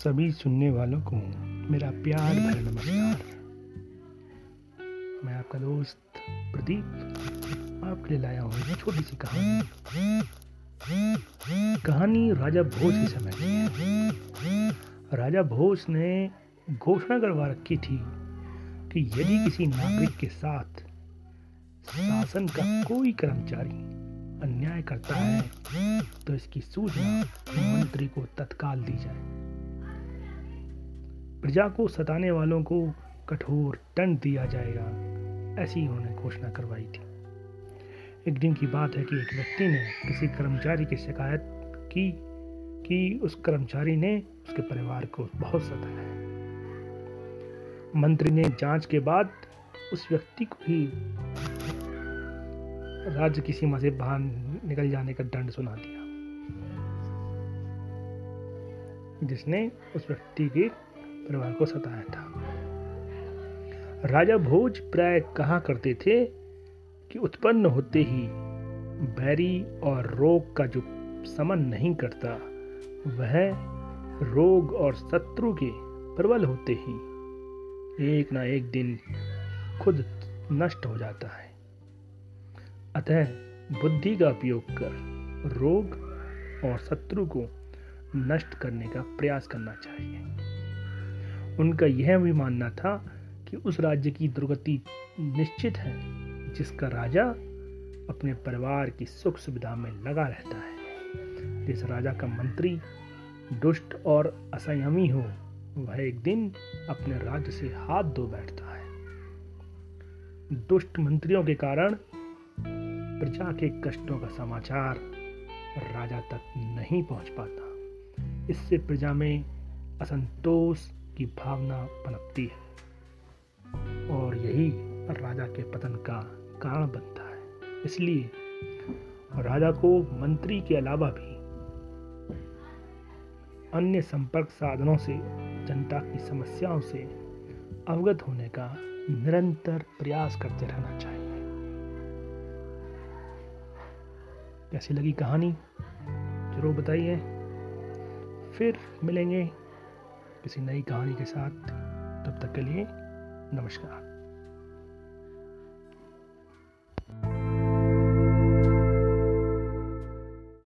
सभी सुनने वालों को मेरा प्यार भरा नमस्कार। मैं आपका दोस्त प्रदीप, आपके लिए लाया हूँ छोटी सी कहानी। कहानी राजा भोज के समय राजा भोज ने घोषणा करवा रखी थी कि यदि किसी नागरिक के साथ शासन का कोई कर्मचारी अन्याय करता है तो इसकी सूचना मंत्री को तत्काल दी जाए। प्रजा को सताने वालों को कठोर दंड दिया जाएगा। ऐसी उन्होंने घोषणा करवाई थी। एक दिन की बात है कि एक व्यक्ति ने किसी कर्मचारी की शिकायत की कि उस कर्मचारी ने उसके परिवार को बहुत सताया है। मंत्री ने जाँच के बाद उस व्यक्ति को ही राज्य की सीमा से बाहर निकल जाने का दंड सुना दिया। जिसने उस व्यक्ति के परिवार को सताया था। राजा भोज प्राय कहा करते थे कि उत्पन्न होते ही बैरी और रोग का जो समन नहीं करता, वह रोग और शत्रु के प्रबल होते ही एक ना एक दिन खुद नष्ट हो जाता है। अतः बुद्धि का उपयोग कर रोग और शत्रु को नष्ट करने का प्रयास करना चाहिए। उनका यह भी मानना था कि उस राज्य की दुर्गति निश्चित है, जिसका राजा अपने परिवार की सुख सुविधा में लगा रहता है। जिस राजा का मंत्री दुष्ट और असंयमी हो, वह एक दिन अपने राज्य से हाथ धो बैठता है। दुष्ट मंत्रियों के कारण प्रजा के कष्टों का समाचार राजा तक नहीं पहुँच पाता। इससे प्रजा में असंतोष की भावना पनपती है। और यही राजा के पतन का कारण बनता है। इसलिए राजा को मंत्री के अलावा भी अन्य संपर्क साधनों से, जनता की समस्याओं से अवगत होने का निरंतर प्रयास करते रहना चाहिए। कैसी लगी कहानी? ज़रूर बताइए। फिर मिलेंगे किसी नई कहानी के साथ। तब तक के लिए नमस्कार।